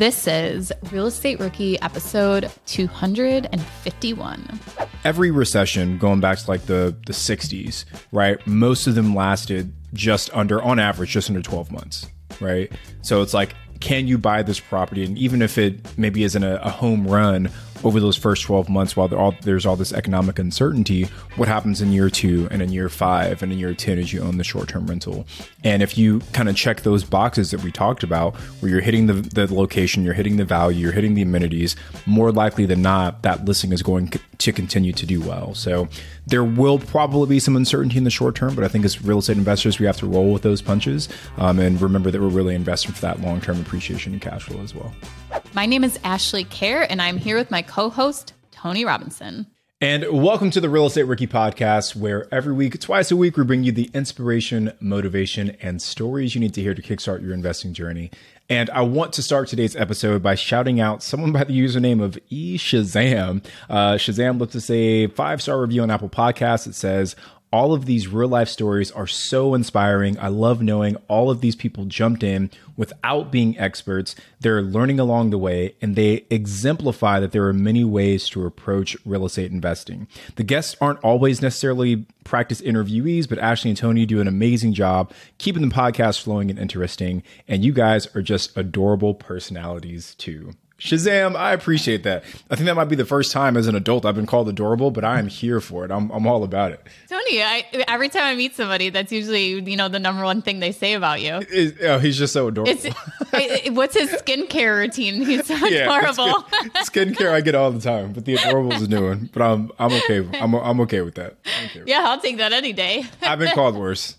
This is Real Estate Rookie episode 251. Every recession, going back to like the, the 60s, right? Most of them lasted just under, on average, just under 12 months, right? So it's like, can you buy this property? And even if it maybe isn't a, a home run, over those first 12 months while all, there's all this economic uncertainty what happens in year two and in year five and in year 10 as you own the short-term rental? And if you kind of check those boxes that we talked about where you're hitting the, the location you're hitting the value you're hitting the amenities more likely than not that listing is going to continue to do well. So there will probably be some uncertainty in the short term but i think as real estate investors we have to roll with those punches um, and remember that we're really investing for that long-term appreciation and cash flow as well my name is Ashley Kerr, and I'm here with my co host, Tony Robinson. And welcome to the Real Estate Rookie Podcast, where every week, twice a week, we bring you the inspiration, motivation, and stories you need to hear to kickstart your investing journey. And I want to start today's episode by shouting out someone by the username of E Shazam. Uh, Shazam left us a five star review on Apple Podcasts. It says, all of these real life stories are so inspiring. I love knowing all of these people jumped in without being experts. They're learning along the way and they exemplify that there are many ways to approach real estate investing. The guests aren't always necessarily practice interviewees, but Ashley and Tony do an amazing job keeping the podcast flowing and interesting. And you guys are just adorable personalities too. Shazam, I appreciate that. I think that might be the first time as an adult I've been called adorable, but I am here for it. I'm, I'm all about it. Tony, I, every time I meet somebody, that's usually, you know, the number one thing they say about you. Oh, he's just so adorable. I, what's his skincare routine? He's so yeah, adorable. Skin, skincare I get all the time, but the adorable is a new one. But I'm, I'm okay. I'm, I'm okay with that. Okay with yeah, I'll take that any day. I've been called worse.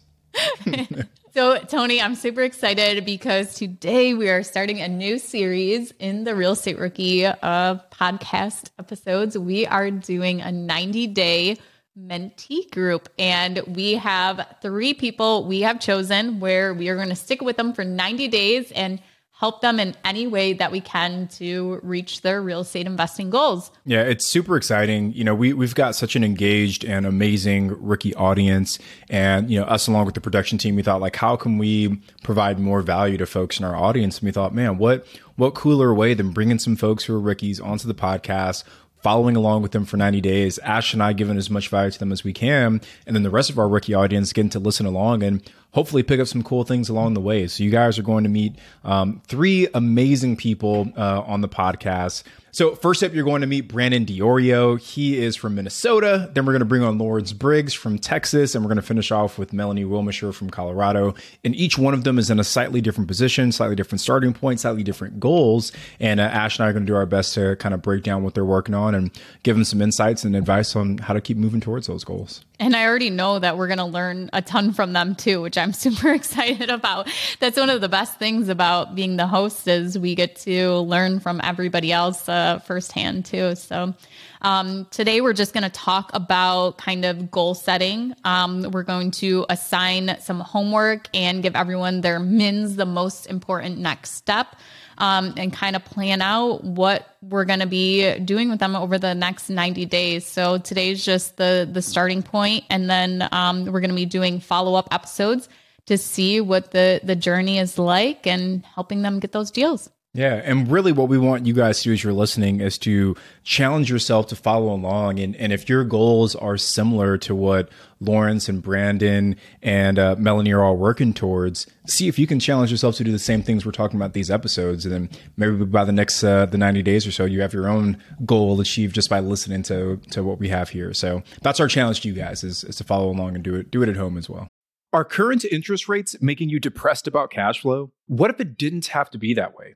So, Tony, I'm super excited because today we are starting a new series in the Real Estate Rookie uh, podcast episodes. We are doing a 90 day mentee group, and we have three people we have chosen where we are going to stick with them for 90 days and help them in any way that we can to reach their real estate investing goals. Yeah, it's super exciting. You know, we we've got such an engaged and amazing rookie audience and you know, us along with the production team, we thought like how can we provide more value to folks in our audience? And we thought, man, what what cooler way than bringing some folks who are rookies onto the podcast following along with them for 90 days, Ash and I giving as much value to them as we can, and then the rest of our rookie audience getting to listen along and hopefully pick up some cool things along the way. So you guys are going to meet um, three amazing people uh, on the podcast. So first up, you're going to meet Brandon Diorio. He is from Minnesota. Then we're going to bring on Lawrence Briggs from Texas, and we're going to finish off with Melanie Wilmisher from Colorado. And each one of them is in a slightly different position, slightly different starting point, slightly different goals. And uh, Ash and I are going to do our best to kind of break down what they're working on and give them some insights and advice on how to keep moving towards those goals. And I already know that we're going to learn a ton from them too, which I'm super excited about. That's one of the best things about being the host is we get to learn from everybody else uh, firsthand too. So um, today we're just going to talk about kind of goal setting. Um, we're going to assign some homework and give everyone their mins the most important next step um, and kind of plan out what we're going to be doing with them over the next 90 days. So today's just the the starting point, and then um, we're going to be doing follow up episodes to see what the the journey is like and helping them get those deals. Yeah. And really what we want you guys to do as you're listening is to challenge yourself to follow along. And, and if your goals are similar to what Lawrence and Brandon and uh, Melanie are all working towards, see if you can challenge yourself to do the same things we're talking about these episodes. And then maybe by the next, uh, the 90 days or so, you have your own goal achieved just by listening to, to what we have here. So that's our challenge to you guys is, is to follow along and do it, do it at home as well. Are current interest rates making you depressed about cash flow? What if it didn't have to be that way?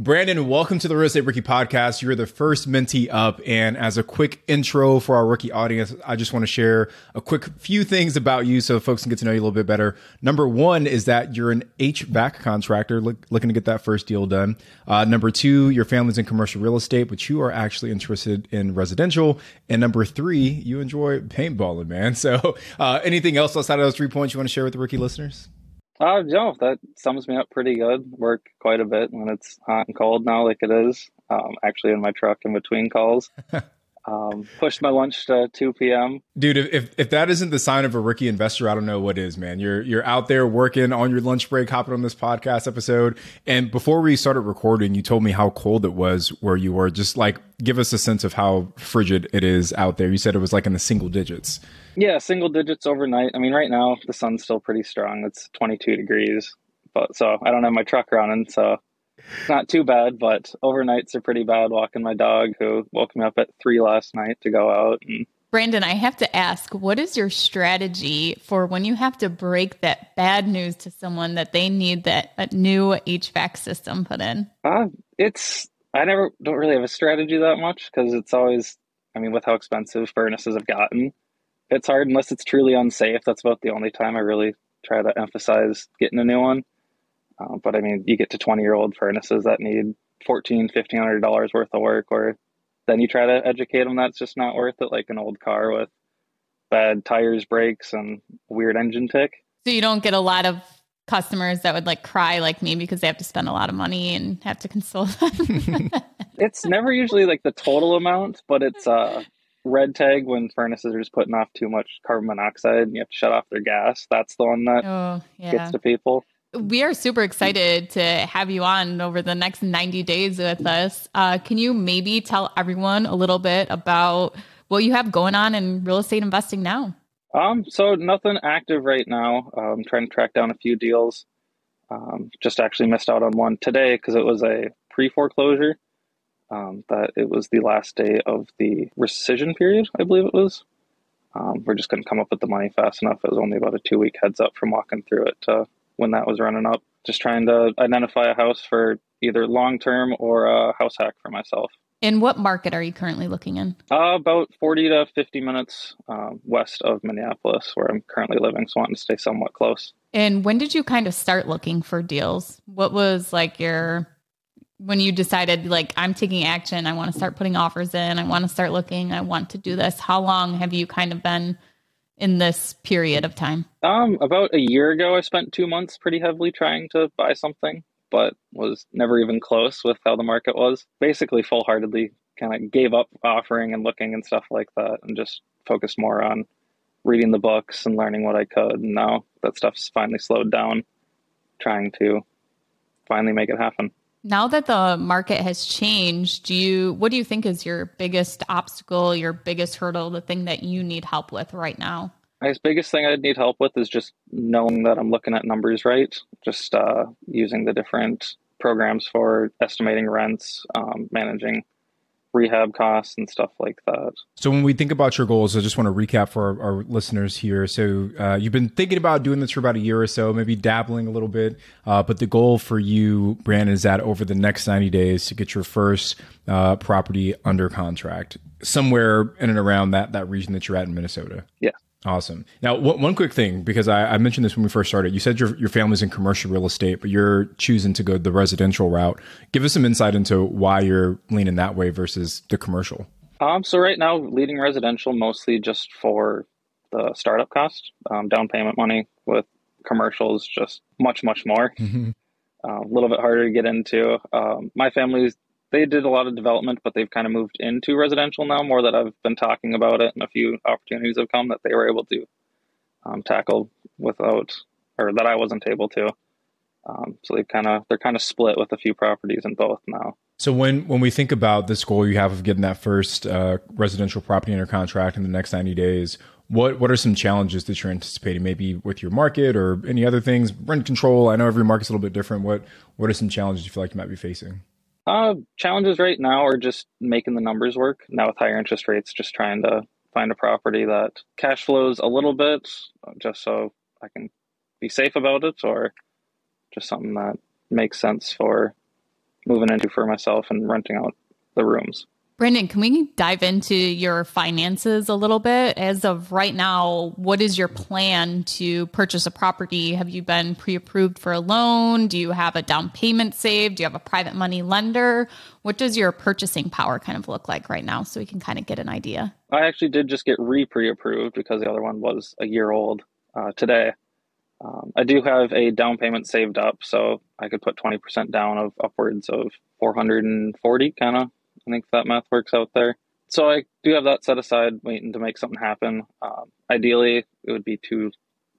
Brandon, welcome to the Real Estate Rookie Podcast. You're the first mentee up. And as a quick intro for our rookie audience, I just want to share a quick few things about you so folks can get to know you a little bit better. Number one is that you're an HVAC contractor look, looking to get that first deal done. Uh, number two, your family's in commercial real estate, but you are actually interested in residential. And number three, you enjoy paintballing, man. So uh, anything else outside of those three points you want to share with the rookie listeners? Uh, no, that sums me up pretty good. Work quite a bit when it's hot and cold now, like it is. Um, actually, in my truck in between calls. Um, pushed my lunch to 2 p.m. Dude, if, if that isn't the sign of a rookie investor, I don't know what is, man. You're you're out there working on your lunch break, hopping on this podcast episode. And before we started recording, you told me how cold it was where you were. Just like give us a sense of how frigid it is out there. You said it was like in the single digits. Yeah, single digits overnight. I mean, right now the sun's still pretty strong. It's 22 degrees, but so I don't have my truck running, so it's not too bad. But overnights are pretty bad. Walking my dog, who woke me up at three last night to go out. And Brandon, I have to ask, what is your strategy for when you have to break that bad news to someone that they need that new HVAC system put in? Uh, it's I never don't really have a strategy that much because it's always, I mean, with how expensive furnaces have gotten it's hard unless it's truly unsafe. That's about the only time I really try to emphasize getting a new one. Uh, but I mean, you get to 20 year old furnaces that need 14, 1500 dollars worth of work, or then you try to educate them that's just not worth it, like an old car with bad tires, brakes, and weird engine tick. So you don't get a lot of customers that would like cry like me because they have to spend a lot of money and have to console them. it's never usually like the total amount, but it's uh red tag when furnaces are just putting off too much carbon monoxide and you have to shut off their gas. That's the one that oh, yeah. gets to people. We are super excited to have you on over the next 90 days with us. Uh, can you maybe tell everyone a little bit about what you have going on in real estate investing now? Um, so nothing active right now. I'm um, trying to track down a few deals. Um, just actually missed out on one today because it was a pre foreclosure um, that it was the last day of the rescission period, I believe it was. Um, we're just going to come up with the money fast enough. It was only about a two week heads up from walking through it to when that was running up. Just trying to identify a house for either long term or a house hack for myself. In what market are you currently looking in? Uh, about 40 to 50 minutes um, west of Minneapolis, where I'm currently living. So, wanting to stay somewhat close. And when did you kind of start looking for deals? What was like your when you decided like i'm taking action i want to start putting offers in i want to start looking i want to do this how long have you kind of been in this period of time? Um about a year ago i spent two months pretty heavily trying to buy something but was never even close with how the market was. Basically full-heartedly kind of gave up offering and looking and stuff like that and just focused more on reading the books and learning what i could and now that stuff's finally slowed down trying to finally make it happen Now that the market has changed, do you what do you think is your biggest obstacle, your biggest hurdle, the thing that you need help with right now? Guess biggest thing I'd need help with is just knowing that I'm looking at numbers right. Just uh, using the different programs for estimating rents, um, managing rehab costs and stuff like that. So when we think about your goals, I just want to recap for our, our listeners here. So uh, you've been thinking about doing this for about a year or so, maybe dabbling a little bit, uh, but the goal for you, Brandon, is that over the next 90 days to get your first uh, property under contract somewhere in and around that that region that you're at in Minnesota. Yeah. Awesome. Now, one quick thing, because I, I, mentioned this when we first started. You said your your family's in commercial real estate, but you're choosing to go the residential route. Give us some insight into why you're leaning that way versus the commercial. Um, so right now, leading residential mostly just for the startup cost, um, down payment money. With commercials, just much much more. Mm-hmm. Uh, a little bit harder to get into. Um, my family's they did a lot of development, but they've kind of moved into residential now. More that I've been talking about it, and a few opportunities have come that they were able to um, tackle without, or that I wasn't able to. Um, so they kind of they're kind of split with a few properties in both now. So when when we think about this goal you have of getting that first uh, residential property under contract in the next ninety days, what what are some challenges that you're anticipating? Maybe with your market or any other things, rent control. I know every market's a little bit different. What what are some challenges you feel like you might be facing? Uh, challenges right now are just making the numbers work. Now with higher interest rates, just trying to find a property that cash flows a little bit, just so I can be safe about it, or just something that makes sense for moving into for myself and renting out the rooms. Brandon, can we dive into your finances a little bit? As of right now, what is your plan to purchase a property? Have you been pre approved for a loan? Do you have a down payment saved? Do you have a private money lender? What does your purchasing power kind of look like right now so we can kind of get an idea? I actually did just get re pre approved because the other one was a year old uh, today. Um, I do have a down payment saved up, so I could put 20% down of upwards of 440 kind of Think that math works out there. So I do have that set aside, waiting to make something happen. Um, ideally, it would be two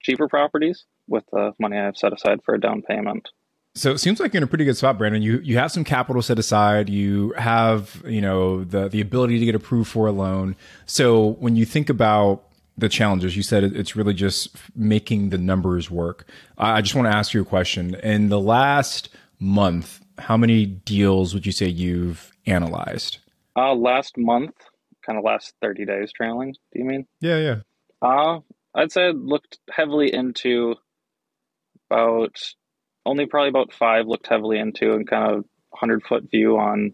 cheaper properties with the money I have set aside for a down payment. So it seems like you're in a pretty good spot, Brandon. You you have some capital set aside. You have you know the the ability to get approved for a loan. So when you think about the challenges, you said it's really just making the numbers work. I just want to ask you a question. In the last month, how many deals would you say you've analyzed? Uh, last month, kind of last 30 days trailing, do you mean? Yeah, yeah. Uh, I'd say I looked heavily into about, only probably about five looked heavily into and kind of 100 foot view on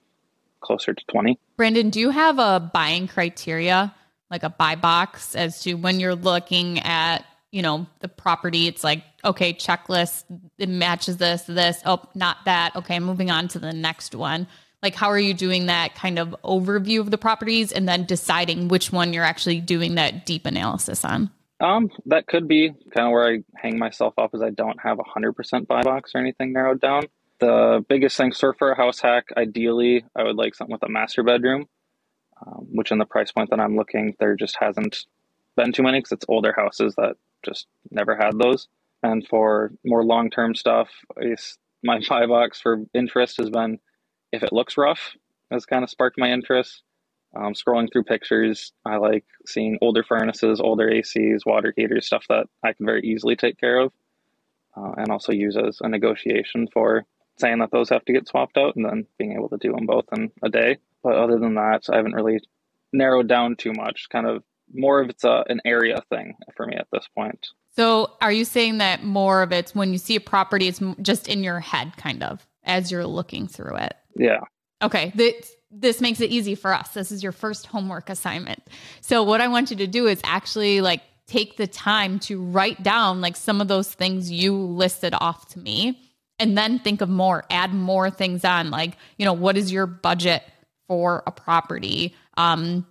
closer to 20. Brandon, do you have a buying criteria, like a buy box as to when you're looking at you know the property it's like okay checklist it matches this this oh not that okay moving on to the next one like how are you doing that kind of overview of the properties and then deciding which one you're actually doing that deep analysis on? Um that could be kind of where i hang myself up is i don't have a 100% buy box or anything narrowed down. The biggest thing so for a house hack ideally i would like something with a master bedroom um, which in the price point that i'm looking there just hasn't been too many because it's older houses that just never had those. And for more long-term stuff my buy box for interest has been if it looks rough, has kind of sparked my interest. Um, scrolling through pictures, I like seeing older furnaces, older ACs, water heaters, stuff that I can very easily take care of, uh, and also use as a negotiation for saying that those have to get swapped out and then being able to do them both in a day. But other than that, I haven't really narrowed down too much. Kind of more of it's a, an area thing for me at this point. So, are you saying that more of it's when you see a property, it's just in your head, kind of as you're looking through it? Yeah. Okay. This, this makes it easy for us. This is your first homework assignment. So what I want you to do is actually like take the time to write down like some of those things you listed off to me and then think of more, add more things on like, you know, what is your budget for a property? Um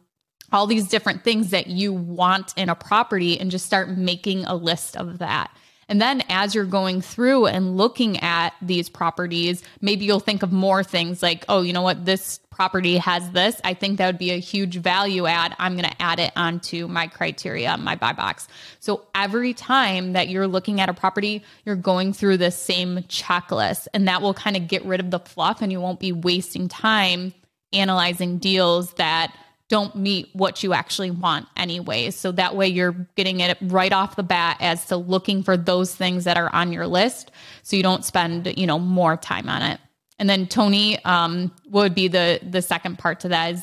all these different things that you want in a property and just start making a list of that. And then as you're going through and looking at these properties, maybe you'll think of more things like, oh, you know what, this property has this. I think that would be a huge value add. I'm going to add it onto my criteria, my buy box. So every time that you're looking at a property, you're going through the same checklist, and that will kind of get rid of the fluff and you won't be wasting time analyzing deals that don't meet what you actually want anyway. So that way you're getting it right off the bat as to looking for those things that are on your list so you don't spend, you know, more time on it. And then Tony, um, would be the the second part to that is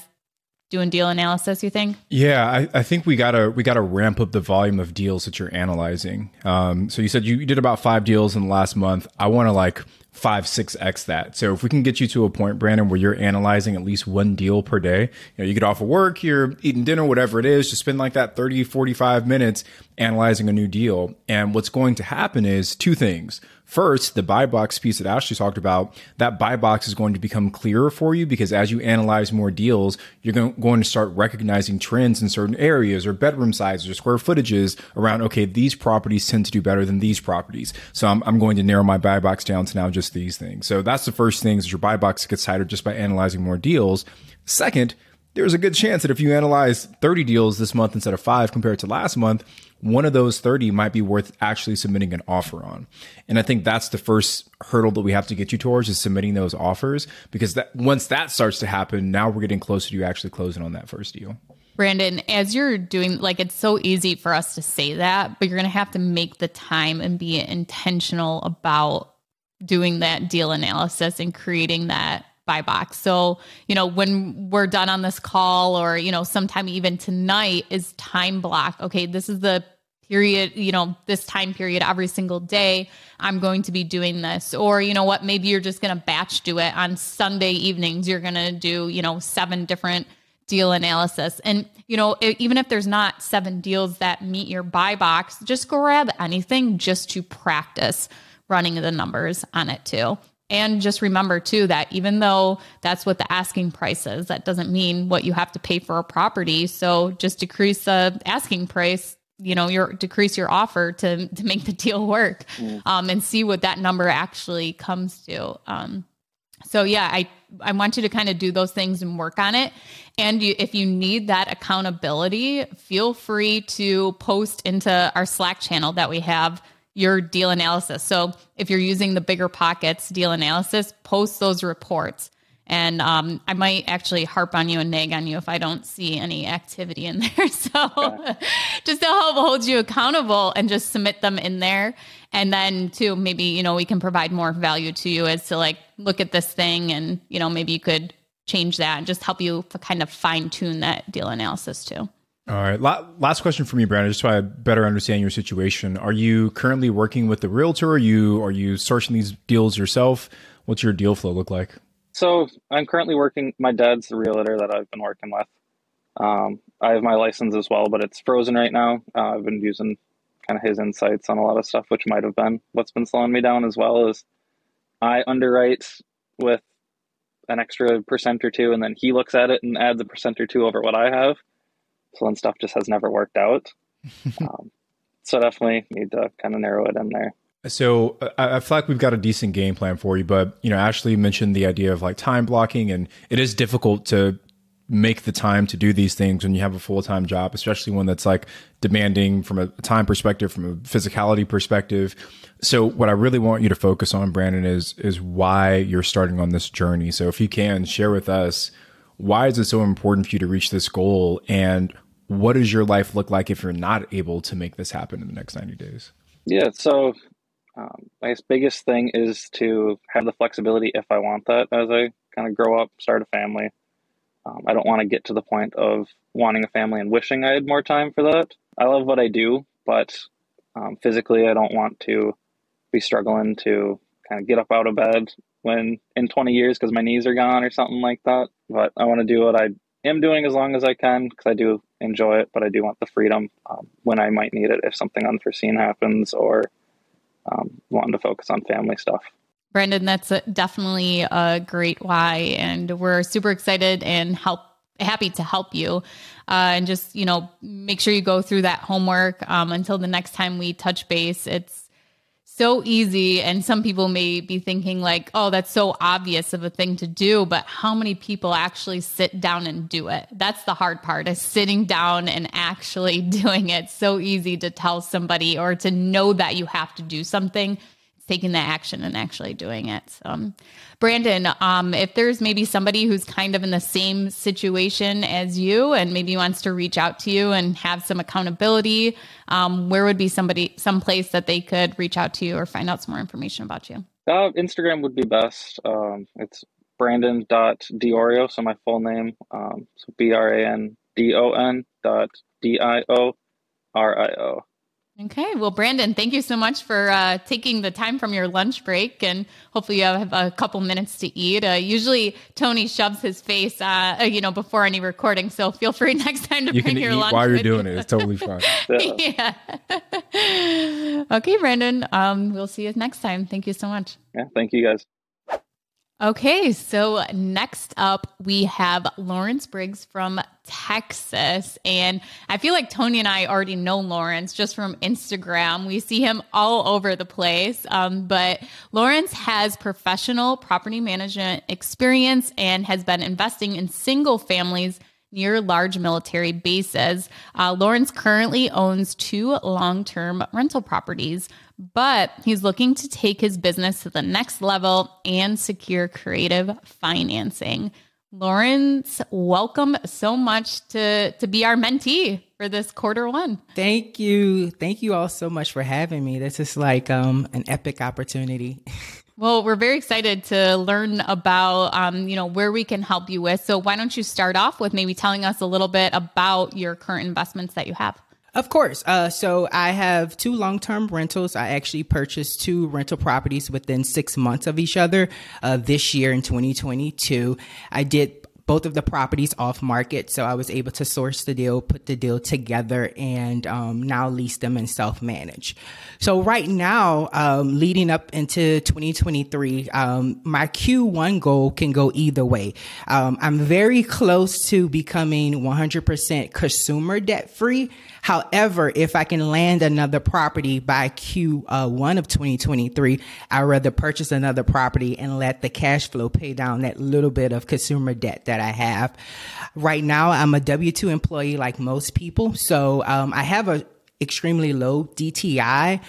doing deal analysis, you think? Yeah, I, I think we gotta we gotta ramp up the volume of deals that you're analyzing. Um, so you said you, you did about five deals in the last month. I wanna like five, six X that. So if we can get you to a point, Brandon, where you're analyzing at least one deal per day, you know, you get off of work, you're eating dinner, whatever it is, just spend like that 30, 45 minutes analyzing a new deal. And what's going to happen is two things. First, the buy box piece that Ashley talked about, that buy box is going to become clearer for you because as you analyze more deals, you're going to start recognizing trends in certain areas or bedroom sizes or square footages around, okay, these properties tend to do better than these properties. So I'm, I'm going to narrow my buy box down to now just these things. So that's the first thing is your buy box gets tighter just by analyzing more deals. Second, there's a good chance that if you analyze 30 deals this month instead of five compared to last month, one of those 30 might be worth actually submitting an offer on. And I think that's the first hurdle that we have to get you towards is submitting those offers because that once that starts to happen, now we're getting closer to you actually closing on that first deal. Brandon, as you're doing, like, it's so easy for us to say that, but you're going to have to make the time and be intentional about doing that deal analysis and creating that buy box. So, you know, when we're done on this call or, you know, sometime even tonight is time block. Okay, this is the period, you know, this time period every single day, I'm going to be doing this. Or, you know what, maybe you're just going to batch do it on Sunday evenings. You're going to do, you know, seven different deal analysis. And, you know, even if there's not seven deals that meet your buy box, just grab anything just to practice running the numbers on it too. And just remember too that even though that's what the asking price is, that doesn't mean what you have to pay for a property. So just decrease the asking price, you know, your decrease your offer to to make the deal work, mm. um, and see what that number actually comes to. Um, so yeah, I I want you to kind of do those things and work on it. And you, if you need that accountability, feel free to post into our Slack channel that we have your deal analysis. So if you're using the bigger pockets deal analysis, post those reports. And um, I might actually harp on you and nag on you if I don't see any activity in there. So okay. just to help hold you accountable and just submit them in there. And then too, maybe, you know, we can provide more value to you as to like, look at this thing and, you know, maybe you could change that and just help you kind of fine tune that deal analysis too. All right. last question for me, Brandon, just so I better understand your situation. Are you currently working with the realtor? Are you are you sourcing these deals yourself? What's your deal flow look like? So I'm currently working. My dad's the realtor that I've been working with. Um, I have my license as well, but it's frozen right now. Uh, I've been using kind of his insights on a lot of stuff, which might have been what's been slowing me down as well. Is I underwrite with an extra percent or two, and then he looks at it and adds a percent or two over what I have then stuff just has never worked out. um, so definitely need to kind of narrow it in there. So I, feel like we've got a decent game plan for you, but you know, Ashley mentioned the idea of like time blocking, and it is difficult to make the time to do these things when you have a full time job, especially one that's like demanding from a time perspective, from a physicality perspective. So what I really want you to focus on, Brandon, is is why you're starting on this journey. So if you can share with us why is it so important for you to reach this goal and what does your life look like if you're not able to make this happen in the next 90 days? Yeah, so um, I guess biggest thing is to have the flexibility if I want that as I kind of grow up, start a family. Um, I don't want to get to the point of wanting a family and wishing I had more time for that. I love what I do, but um, physically, I don't want to be struggling to kind of get up out of bed when in 20 years because my knees are gone or something like that. But I want to do what I am doing as long as I can because I do enjoy it, but I do want the freedom um, when I might need it if something unforeseen happens or um, wanting to focus on family stuff. Brandon, that's a, definitely a great why, and we're super excited and help happy to help you. Uh, and just you know, make sure you go through that homework um, until the next time we touch base. It's so easy and some people may be thinking like oh that's so obvious of a thing to do but how many people actually sit down and do it? That's the hard part is sitting down and actually doing it. So easy to tell somebody or to know that you have to do something taking the action and actually doing it. So, um, Brandon, um, if there's maybe somebody who's kind of in the same situation as you and maybe wants to reach out to you and have some accountability, um, where would be somebody, some place that they could reach out to you or find out some more information about you? Uh, Instagram would be best. Um, it's brandon.diorio, so my full name. Um, so B R A N D O N dot D I O R I O. Okay. Well, Brandon, thank you so much for uh, taking the time from your lunch break, and hopefully you have a couple minutes to eat. Uh, usually, Tony shoves his face, uh, uh you know, before any recording. So feel free next time to you bring can your eat lunch while you're doing it. It's totally fine. yeah. okay, Brandon. Um, we'll see you next time. Thank you so much. Yeah. Thank you, guys. Okay, so next up we have Lawrence Briggs from Texas. And I feel like Tony and I already know Lawrence just from Instagram. We see him all over the place. Um, but Lawrence has professional property management experience and has been investing in single families near large military bases. Uh, Lawrence currently owns two long term rental properties, but he's looking to take his business to the next level and secure creative financing. Lawrence, welcome so much to, to be our mentee for this quarter one. Thank you. Thank you all so much for having me. This is like um, an epic opportunity. Well, we're very excited to learn about, um, you know, where we can help you with. So why don't you start off with maybe telling us a little bit about your current investments that you have? Of course. Uh, so I have two long term rentals. I actually purchased two rental properties within six months of each other uh, this year in 2022. I did both of the properties off market. So I was able to source the deal, put the deal together, and um, now lease them and self manage. So right now, um, leading up into 2023, um, my Q1 goal can go either way. Um, I'm very close to becoming 100% consumer debt free. However, if I can land another property by Q1 uh, of 2023, I'd rather purchase another property and let the cash flow pay down that little bit of consumer debt that I have. Right now, I'm a W 2 employee like most people. So um, I have a extremely low DTI,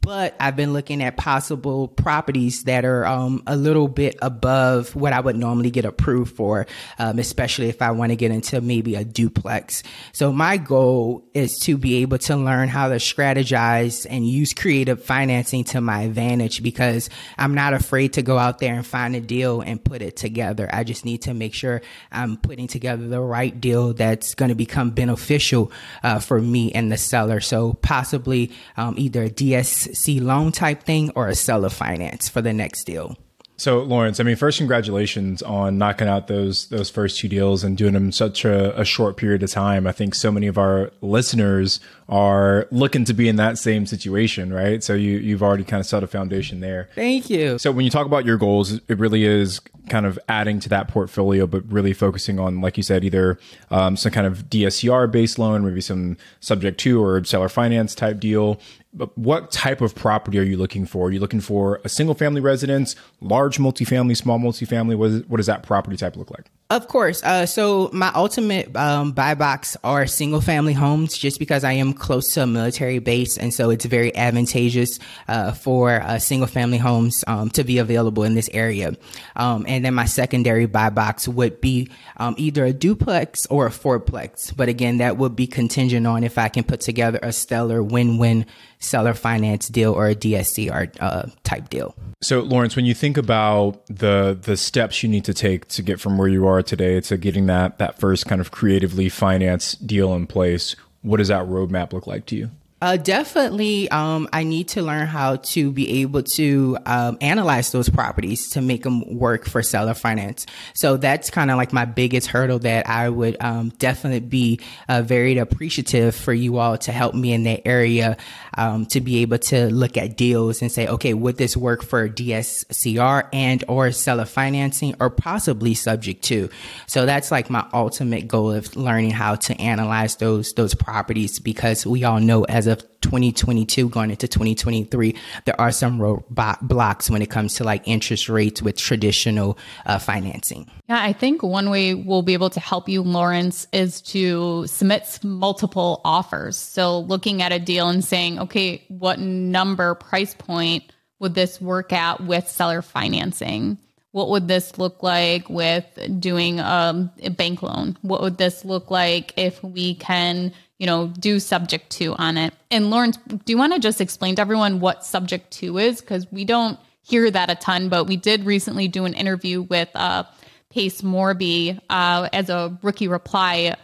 but I've been looking at possible properties that are um, a little bit above what I would normally get approved for, um, especially if I want to get into maybe a duplex. So my goal is to be able to learn how to strategize and use creative financing to my advantage because I'm not afraid to go out there and find a deal and put it together. I just need to make sure I'm putting together the right deal that's going to become beneficial uh, for me and the seller. So possibly um, either a DSC loan type thing or a seller finance for the next deal. So, Lawrence, I mean, first, congratulations on knocking out those those first two deals and doing them in such a, a, short period of time. I think so many of our listeners are looking to be in that same situation, right? So you you've already kind of set a foundation there. Thank you. So when you talk about your goals, it really is kind of adding to that portfolio, but really focusing on, like you said, either um, some kind of DSCR based loan, maybe some subject to or seller finance type deal, what type of property are you looking for? Are you looking for a single family residence, large multifamily, small multifamily? What, is, what does that property type look like? Of course. Uh, so my ultimate um, buy box are single family homes, just because I am close to a military base, and so it's very advantageous uh, for uh, single family homes um, to be available in this area. Um, and then my secondary buy box would be um, either a duplex or a fourplex, but again, that would be contingent on if I can put together a stellar win-win seller finance deal or a DSCR uh, type deal. So, Lawrence, when you think about the the steps you need to take to get from where you are today to getting that that first kind of creatively financed deal in place, what does that roadmap look like to you? Uh, definitely, um, I need to learn how to be able to um, analyze those properties to make them work for seller finance. So that's kind of like my biggest hurdle that I would um, definitely be uh, very appreciative for you all to help me in that area um, to be able to look at deals and say, okay, would this work for DSCR and or seller financing or possibly subject to? So that's like my ultimate goal of learning how to analyze those those properties because we all know as a of 2022 going into 2023, there are some roadblocks when it comes to like interest rates with traditional uh, financing. Yeah, I think one way we'll be able to help you, Lawrence, is to submit multiple offers. So looking at a deal and saying, okay, what number price point would this work at with seller financing? What would this look like with doing um, a bank loan? What would this look like if we can, you know, do subject to on it? And Lawrence, do you want to just explain to everyone what subject to is? Because we don't hear that a ton, but we did recently do an interview with uh, Pace Morby uh, as a rookie reply.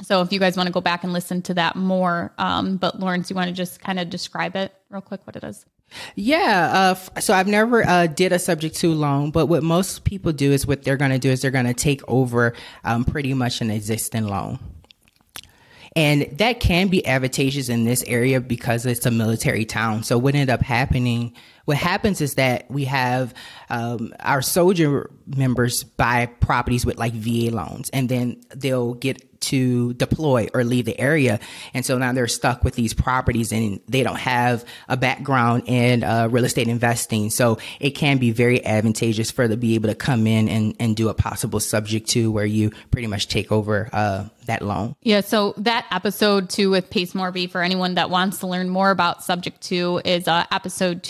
So if you guys want to go back and listen to that more, um, but Lawrence, you want to just kind of describe it real quick what it is? Yeah. Uh, so I've never uh, did a subject to loan, but what most people do is what they're going to do is they're going to take over um, pretty much an existing loan. And that can be advantageous in this area because it's a military town. So what ended up happening, what happens is that we have um, our soldier members buy properties with like VA loans, and then they'll get to deploy or leave the area. And so now they're stuck with these properties and they don't have a background in uh, real estate investing. So it can be very advantageous for them to be able to come in and, and do a possible subject to where you pretty much take over uh, that loan. Yeah. So that episode two with Pace Morby for anyone that wants to learn more about subject to is uh, episode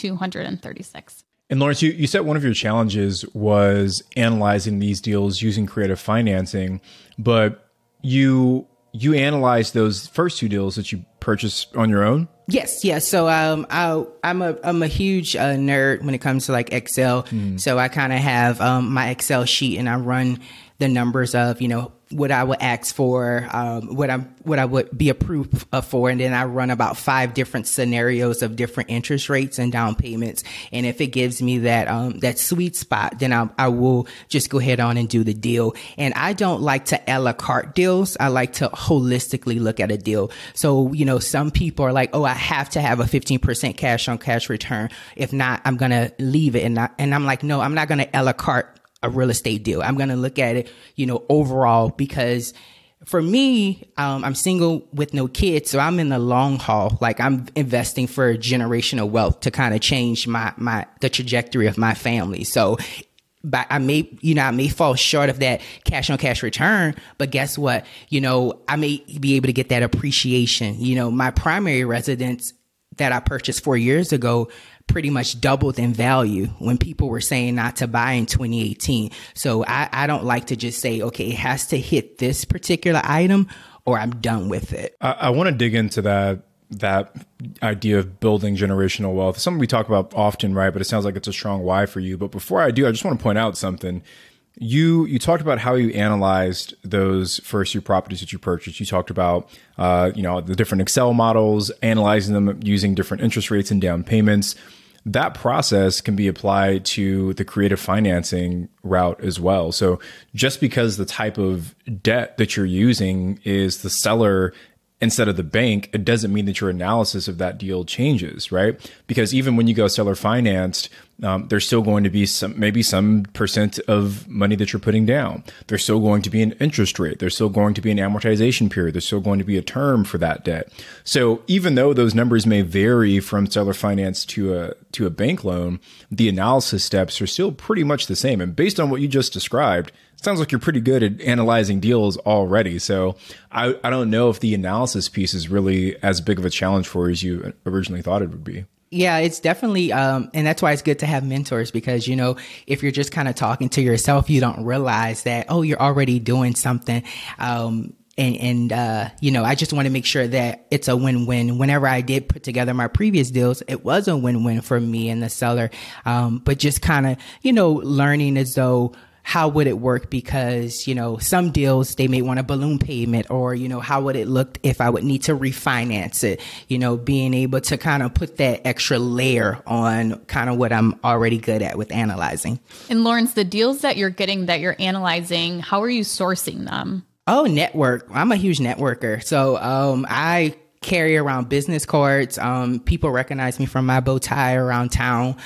236. And Lawrence, you, you said one of your challenges was analyzing these deals using creative financing, but you you analyze those first two deals that you purchased on your own. Yes, yes. So um, I I'm a I'm a huge uh, nerd when it comes to like Excel. Mm. So I kind of have um, my Excel sheet and I run the numbers of you know what I would ask for, um, what I'm, what I would be approved for, and then I run about five different scenarios of different interest rates and down payments. And if it gives me that um, that sweet spot, then I, I will just go ahead on and do the deal. And I don't like to a la carte deals. I like to holistically look at a deal. So you know, some people are like, oh, I have to have a 15% cash on cash return. If not, I'm gonna leave it. And I, and I'm like, no, I'm not gonna a la carte a real estate deal. I'm going to look at it, you know, overall because for me, um, I'm single with no kids, so I'm in the long haul. Like I'm investing for generational wealth to kind of change my my the trajectory of my family. So but I may, you know, I may fall short of that cash on cash return, but guess what? You know, I may be able to get that appreciation. You know, my primary residence that I purchased four years ago, pretty much doubled in value when people were saying not to buy in 2018. So I, I don't like to just say, okay, it has to hit this particular item or I'm done with it. I, I want to dig into that that idea of building generational wealth. Something we talk about often, right? But it sounds like it's a strong why for you. But before I do, I just want to point out something. You you talked about how you analyzed those first few properties that you purchased. You talked about uh, you know the different Excel models, analyzing them using different interest rates and down payments that process can be applied to the creative financing route as well. So just because the type of debt that you're using is the seller instead of the bank, it doesn't mean that your analysis of that deal changes, right? Because even when you go seller financed, um, there's still going to be some, maybe some percent of money that you're putting down. There's still going to be an interest rate. There's still going to be an amortization period. There's still going to be a term for that debt. So even though those numbers may vary from seller finance to a, to a bank loan, the analysis steps are still pretty much the same. And based on what you just described, sounds like you're pretty good at analyzing deals already. So I, I don't know if the analysis piece is really as big of a challenge for you as you originally thought it would be. Yeah, it's definitely, um, and that's why it's good to have mentors because, you know, if you're just kind of talking to yourself, you don't realize that, oh, you're already doing something. Um, and, and uh, you know, I just want to make sure that it's a win-win. Whenever I did put together my previous deals, it was a win-win for me and the seller. Um, but just kind of, you know, learning as though, how would it work? Because, you know, some deals, they may want a balloon payment or, you know, how would it look if I would need to refinance it? You know, being able to kind of put that extra layer on kind of what I'm already good at with analyzing. And Lawrence, the deals that you're getting that you're analyzing, how are you sourcing them? Oh, network. I'm a huge networker. So, um, I carry around business cards. Um, people recognize me from my bow tie around town.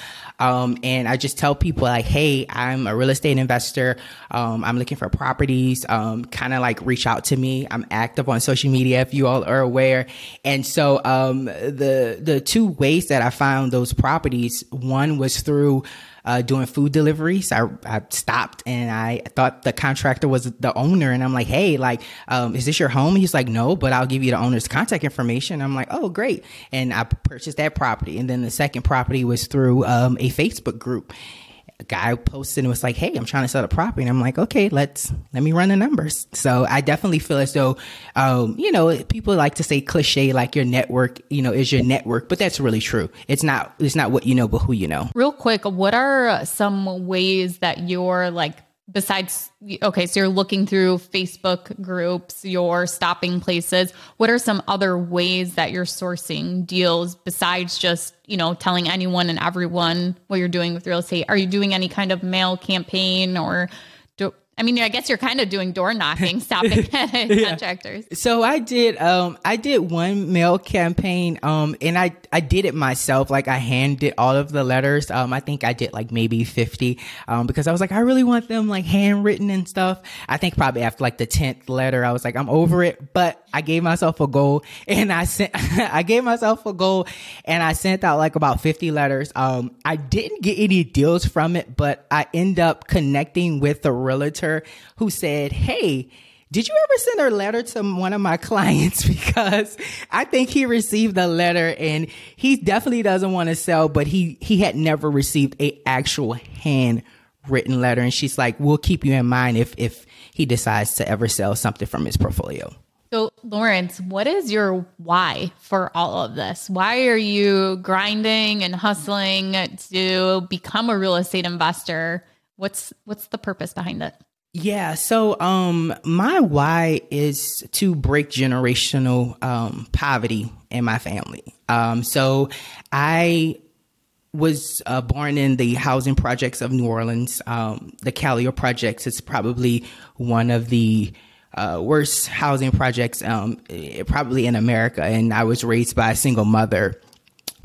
Um, and I just tell people like, Hey, I'm a real estate investor. Um, I'm looking for properties. Um, kind of like reach out to me. I'm active on social media if you all are aware. And so, um, the, the two ways that I found those properties, one was through, uh, doing food deliveries. I, I stopped and I thought the contractor was the owner. And I'm like, hey, like, um, is this your home? He's like, no, but I'll give you the owner's contact information. I'm like, oh, great. And I purchased that property. And then the second property was through um, a Facebook group a guy posted and was like, Hey, I'm trying to sell a property. And I'm like, okay, let's, let me run the numbers. So I definitely feel as though, um, you know, people like to say cliche, like your network, you know, is your network, but that's really true. It's not, it's not what you know, but who you know. Real quick, what are some ways that you're like besides okay so you're looking through facebook groups you're stopping places. What are some other ways that you're sourcing deals besides just you know telling anyone and everyone what you're doing with real estate? Are you doing any kind of mail campaign or I mean, I guess you're kind of doing door knocking, stopping yeah. contractors. So I did, um, I did one mail campaign, um, and I, I did it myself. Like I handed all of the letters. Um, I think I did like maybe 50, um, because I was like, I really want them like handwritten and stuff. I think probably after like the 10th letter, I was like, I'm over it, but I gave myself a goal and I sent, I gave myself a goal and I sent out like about 50 letters. Um, I didn't get any deals from it, but I end up connecting with the realtor who said, Hey, did you ever send a letter to one of my clients? Because I think he received a letter and he definitely doesn't want to sell, but he, he had never received a actual handwritten letter. And she's like, we'll keep you in mind if, if he decides to ever sell something from his portfolio. So, Lawrence, what is your why for all of this? Why are you grinding and hustling to become a real estate investor? What's what's the purpose behind it? Yeah. So, um, my why is to break generational, um, poverty in my family. Um, so I was uh, born in the housing projects of New Orleans. Um, the Calliope projects is probably one of the uh, worst housing projects, um, probably in America. And I was raised by a single mother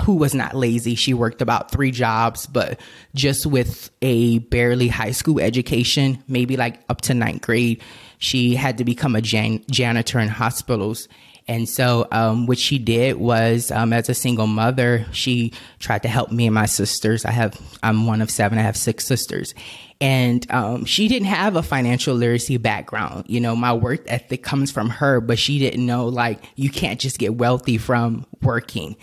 who was not lazy. She worked about three jobs, but just with a barely high school education, maybe like up to ninth grade, she had to become a jan- janitor in hospitals. And so, um, what she did was, um, as a single mother, she tried to help me and my sisters. I have, I'm one of seven. I have six sisters. And, um, she didn't have a financial literacy background. You know, my work ethic comes from her, but she didn't know, like, you can't just get wealthy from working.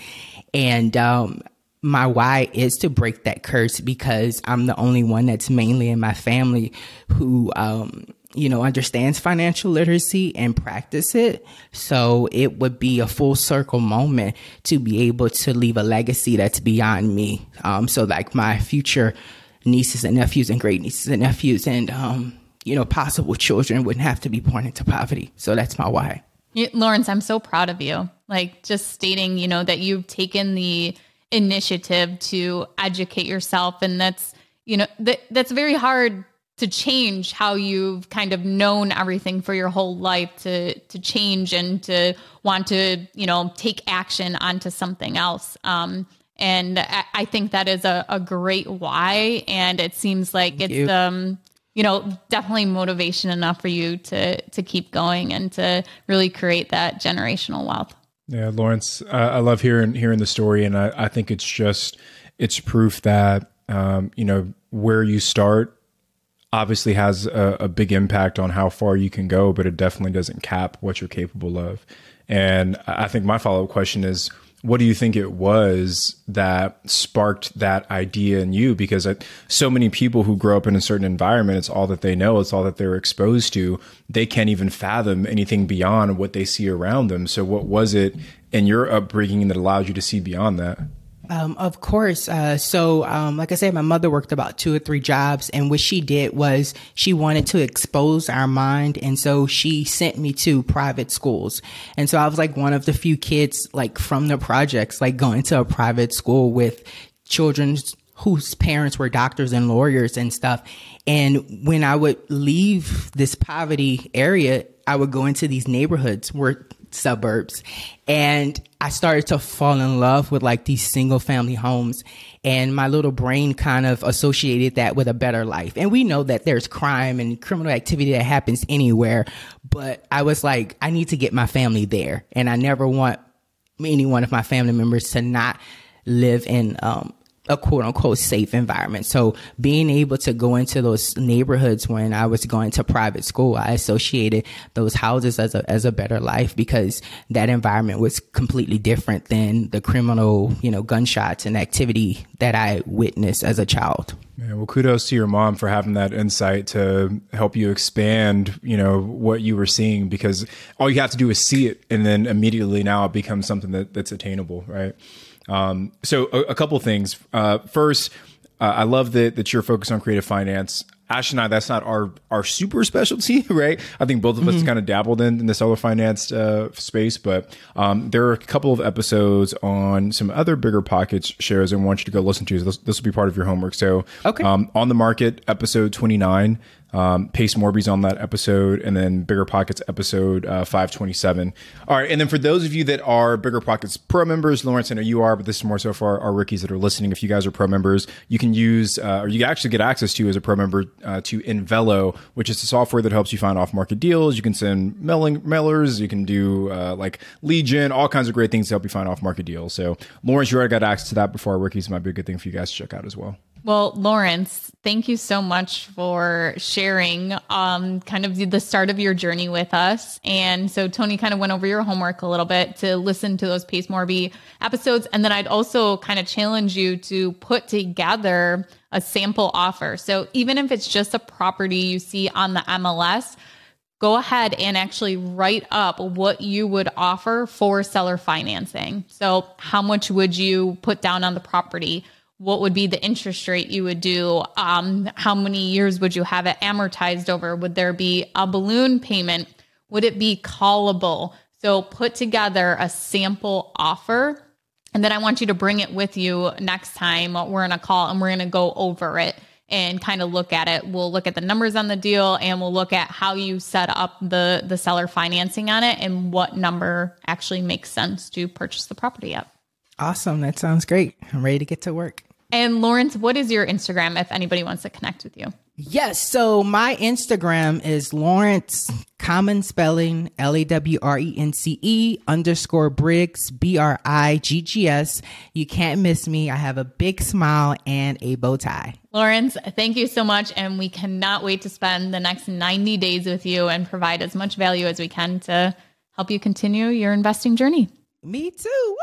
And um, my why is to break that curse because I'm the only one that's mainly in my family who, um, you know, understands financial literacy and practice it. So it would be a full circle moment to be able to leave a legacy that's beyond me. Um, so like my future nieces and nephews and great nieces and nephews and, um, you know, possible children wouldn't have to be born into poverty. So that's my why. Lawrence, I'm so proud of you. Like just stating, you know, that you've taken the initiative to educate yourself and that's, you know, that that's very hard to change how you've kind of known everything for your whole life to to change and to want to, you know, take action onto something else. Um and I, I think that is a, a great why. And it seems like Thank it's you. um you know definitely motivation enough for you to to keep going and to really create that generational wealth. Yeah lawrence uh, i love hearing hearing the story and I, I think it's just it's proof that um, you know where you start obviously has a, a big impact on how far you can go but it definitely doesn't cap what you're capable of. And i think my follow-up question is what do you think it was that sparked that idea in you? Because uh, so many people who grow up in a certain environment, it's all that they know, it's all that they're exposed to. They can't even fathom anything beyond what they see around them. So, what was it in your upbringing that allowed you to see beyond that? Um, of course. Uh, so, um, like I said, my mother worked about two or three jobs, and what she did was she wanted to expose our mind, and so she sent me to private schools. And so I was like one of the few kids, like from the projects, like going to a private school with children whose parents were doctors and lawyers and stuff. And when I would leave this poverty area, I would go into these neighborhoods where suburbs. And I started to fall in love with like these single family homes. And my little brain kind of associated that with a better life. And we know that there's crime and criminal activity that happens anywhere. But I was like, I need to get my family there. And I never want any one of my family members to not live in um, a quote unquote safe environment. So being able to go into those neighborhoods when I was going to private school, I associated those houses as a, as a better life because that environment was completely different than the criminal, you know, gunshots and activity that I witnessed as a child. Yeah, well, kudos to your mom for having that insight to help you expand, you know, what you were seeing because all you have to do is see it and then immediately now it becomes something that, that's attainable, right? Um, so a, a couple things. Uh, first, uh, I love that that you're focused on creative finance. Ash and I, that's not our our super specialty, right? I think both of us mm-hmm. kind of dabbled in, in the seller finance uh, space, but um, there are a couple of episodes on some other bigger pockets shows I want you to go listen to. This, this will be part of your homework. So, okay. um, on the market, episode twenty nine. Um, Pace Morby's on that episode, and then Bigger Pockets episode uh, 527. All right, and then for those of you that are Bigger Pockets Pro members, Lawrence, I know you are, but this is more so for our, rookies that are listening. If you guys are Pro members, you can use, uh, or you actually get access to as a Pro member uh, to Invelo, which is the software that helps you find off market deals. You can send mailing mailers, you can do uh, like lead gen, all kinds of great things to help you find off market deals. So, Lawrence, you already got access to that before our rookies. Might be a good thing for you guys to check out as well. Well, Lawrence, thank you so much for sharing um, kind of the start of your journey with us. And so Tony kind of went over your homework a little bit to listen to those Pace Morby episodes. And then I'd also kind of challenge you to put together a sample offer. So even if it's just a property you see on the MLS, go ahead and actually write up what you would offer for seller financing. So how much would you put down on the property? What would be the interest rate you would do? Um, how many years would you have it amortized over? Would there be a balloon payment? Would it be callable? So put together a sample offer. And then I want you to bring it with you next time we're in a call and we're going to go over it and kind of look at it. We'll look at the numbers on the deal and we'll look at how you set up the the seller financing on it and what number actually makes sense to purchase the property at. Awesome. That sounds great. I'm ready to get to work. And Lawrence, what is your Instagram if anybody wants to connect with you? Yes. So my Instagram is Lawrence common spelling L A W R E N C E underscore Briggs B R I G G S. You can't miss me. I have a big smile and a bow tie. Lawrence, thank you so much. And we cannot wait to spend the next 90 days with you and provide as much value as we can to help you continue your investing journey. Me too.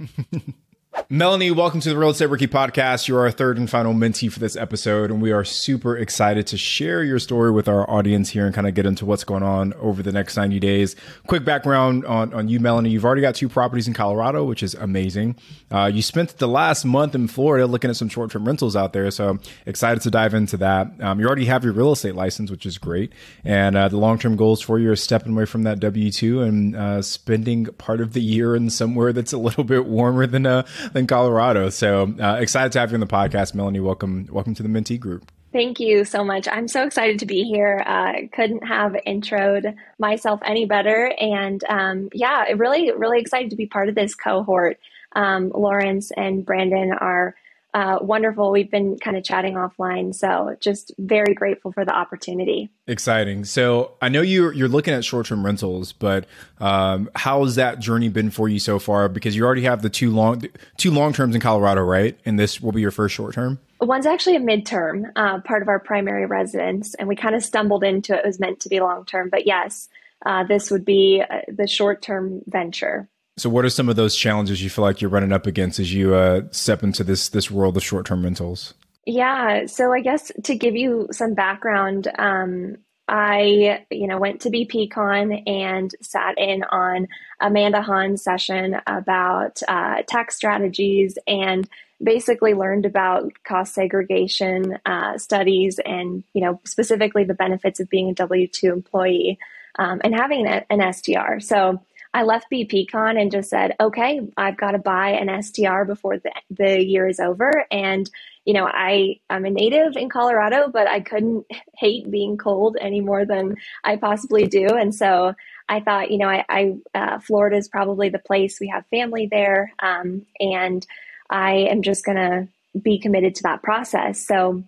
Woo! Melanie, welcome to the Real Estate Rookie Podcast. You're our third and final mentee for this episode, and we are super excited to share your story with our audience here and kind of get into what's going on over the next 90 days. Quick background on, on you, Melanie. You've already got two properties in Colorado, which is amazing. Uh, you spent the last month in Florida looking at some short term rentals out there, so excited to dive into that. Um, you already have your real estate license, which is great. And uh, the long term goals for you are stepping away from that W 2 and uh, spending part of the year in somewhere that's a little bit warmer than uh, in Colorado. So uh, excited to have you on the podcast, Melanie. Welcome, welcome to the Mentee Group. Thank you so much. I'm so excited to be here. Uh, couldn't have introed myself any better, and um, yeah, really, really excited to be part of this cohort. Um, Lawrence and Brandon are uh, wonderful. We've been kind of chatting offline, so just very grateful for the opportunity. Exciting. So I know you're you're looking at short term rentals, but um, how has that journey been for you so far? Because you already have the two long two long terms in Colorado, right? And this will be your first short term. One's actually a midterm, uh, part of our primary residence, and we kind of stumbled into it. It was meant to be long term, but yes, uh, this would be uh, the short term venture. So, what are some of those challenges you feel like you're running up against as you uh, step into this this world of short term rentals? Yeah, so I guess to give you some background, um, I you know went to BPCon and sat in on Amanda Han's session about uh, tax strategies and basically learned about cost segregation uh, studies and you know specifically the benefits of being a W two employee um, and having an, an STR. So I left BPCon and just said, okay, I've got to buy an STR before the, the year is over. And, you know, I, I'm a native in Colorado, but I couldn't hate being cold any more than I possibly do. And so I thought, you know, I, I uh, Florida is probably the place. We have family there, um, and I am just going to be committed to that process. So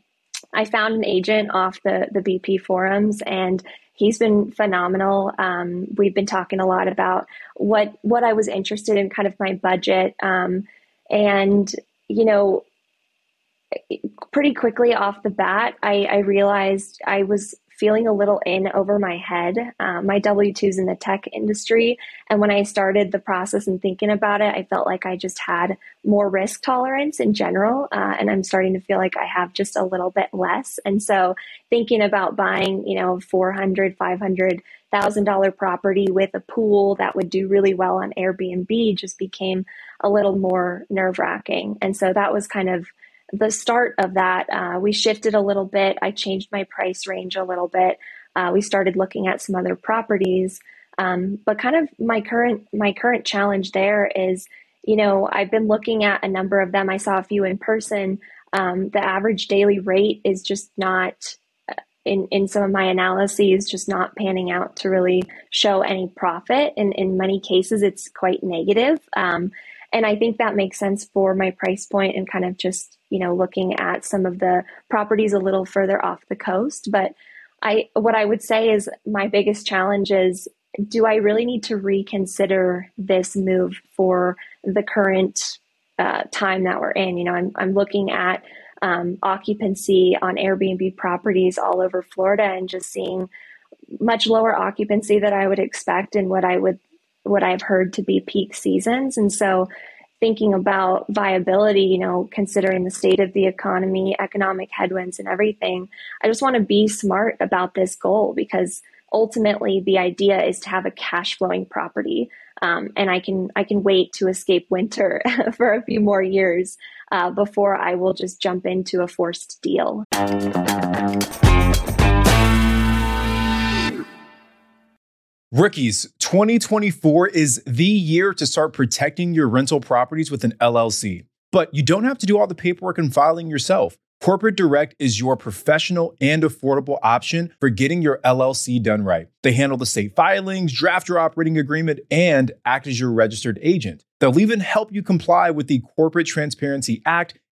I found an agent off the the BP forums, and he's been phenomenal. Um, we've been talking a lot about what what I was interested in, kind of my budget, um, and you know, pretty quickly off the bat, I, I realized I was feeling a little in over my head. Um, my W 2's in the tech industry. And when I started the process and thinking about it, I felt like I just had more risk tolerance in general. Uh, and I'm starting to feel like I have just a little bit less. And so thinking about buying, you know, 400, 500, thousand dollar property with a pool that would do really well on Airbnb just became a little more nerve wracking. And so that was kind of the start of that, uh, we shifted a little bit. I changed my price range a little bit. Uh, we started looking at some other properties, um, but kind of my current my current challenge there is, you know, I've been looking at a number of them. I saw a few in person. Um, the average daily rate is just not uh, in, in some of my analyses just not panning out to really show any profit and in many cases it's quite negative um, and I think that makes sense for my price point and kind of just, you know, looking at some of the properties a little further off the coast. But I, what I would say is my biggest challenge is do I really need to reconsider this move for the current uh, time that we're in? You know, I'm, I'm looking at um, occupancy on Airbnb properties all over Florida and just seeing much lower occupancy that I would expect and what I would what I've heard to be peak seasons. And so thinking about viability, you know, considering the state of the economy, economic headwinds and everything, I just want to be smart about this goal because ultimately the idea is to have a cash flowing property. Um, and I can I can wait to escape winter for a few more years uh, before I will just jump into a forced deal. Rookies, 2024 is the year to start protecting your rental properties with an LLC. But you don't have to do all the paperwork and filing yourself. Corporate Direct is your professional and affordable option for getting your LLC done right. They handle the state filings, draft your operating agreement, and act as your registered agent. They'll even help you comply with the Corporate Transparency Act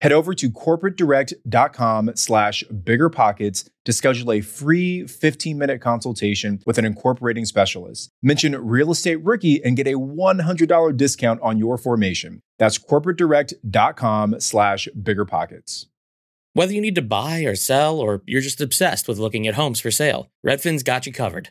Head over to corporatedirect.com slash biggerpockets to schedule a free 15-minute consultation with an incorporating specialist. Mention Real Estate Rookie and get a $100 discount on your formation. That's corporatedirect.com slash biggerpockets. Whether you need to buy or sell or you're just obsessed with looking at homes for sale, Redfin's got you covered.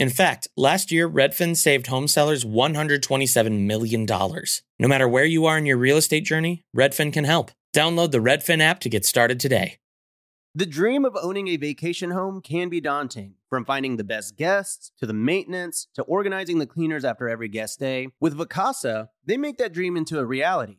In fact, last year, Redfin saved home sellers $127 million. No matter where you are in your real estate journey, Redfin can help. Download the Redfin app to get started today. The dream of owning a vacation home can be daunting. From finding the best guests, to the maintenance, to organizing the cleaners after every guest day, with Vacasa, they make that dream into a reality.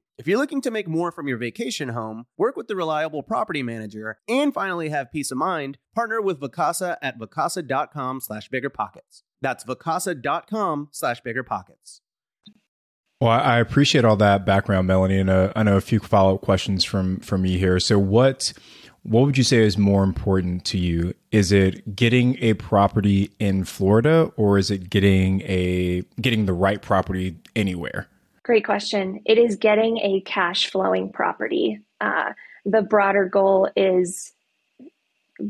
If you're looking to make more from your vacation home, work with the reliable property manager, and finally have peace of mind, partner with Vacasa at vacasa.com slash biggerpockets. That's vacasa.com slash biggerpockets. Well, I appreciate all that background, Melanie, and uh, I know a few follow up questions from from me here. So, what what would you say is more important to you? Is it getting a property in Florida, or is it getting a getting the right property anywhere? Great question. It is getting a cash flowing property. Uh, the broader goal is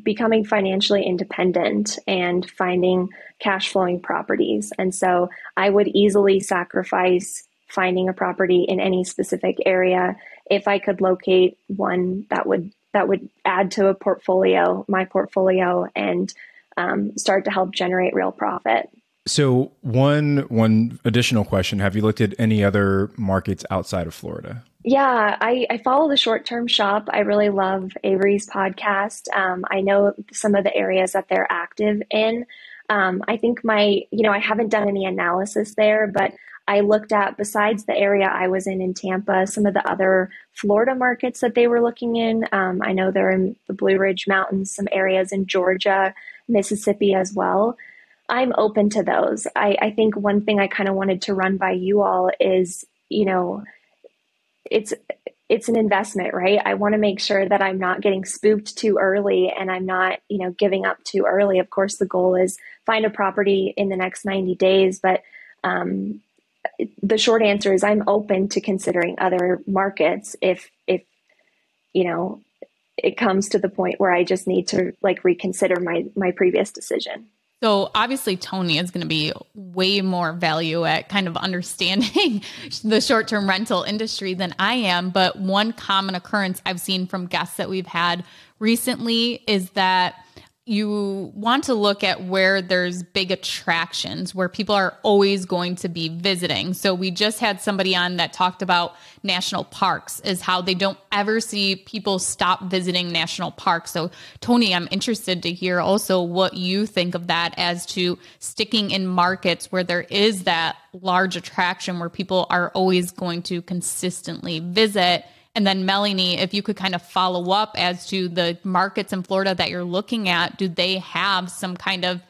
becoming financially independent and finding cash flowing properties. And so I would easily sacrifice finding a property in any specific area if I could locate one that would that would add to a portfolio, my portfolio, and um, start to help generate real profit. So one one additional question: Have you looked at any other markets outside of Florida? Yeah, I, I follow the short term shop. I really love Avery's podcast. Um, I know some of the areas that they're active in. Um, I think my, you know, I haven't done any analysis there, but I looked at, besides the area I was in in Tampa, some of the other Florida markets that they were looking in. Um, I know they're in the Blue Ridge Mountains, some areas in Georgia, Mississippi as well. I'm open to those. I, I think one thing I kind of wanted to run by you all is, you know, it's it's an investment, right? I want to make sure that I'm not getting spooked too early and I'm not, you know, giving up too early. Of course, the goal is find a property in the next 90 days, but um, the short answer is I'm open to considering other markets if if you know it comes to the point where I just need to like reconsider my my previous decision. So obviously Tony is going to be way more value at kind of understanding the short-term rental industry than I am, but one common occurrence I've seen from guests that we've had recently is that you want to look at where there's big attractions where people are always going to be visiting. So we just had somebody on that talked about national parks is how they don't ever see people stop visiting national parks. So Tony, I'm interested to hear also what you think of that as to sticking in markets where there is that large attraction where people are always going to consistently visit and then, Melanie, if you could kind of follow up as to the markets in Florida that you're looking at, do they have some kind of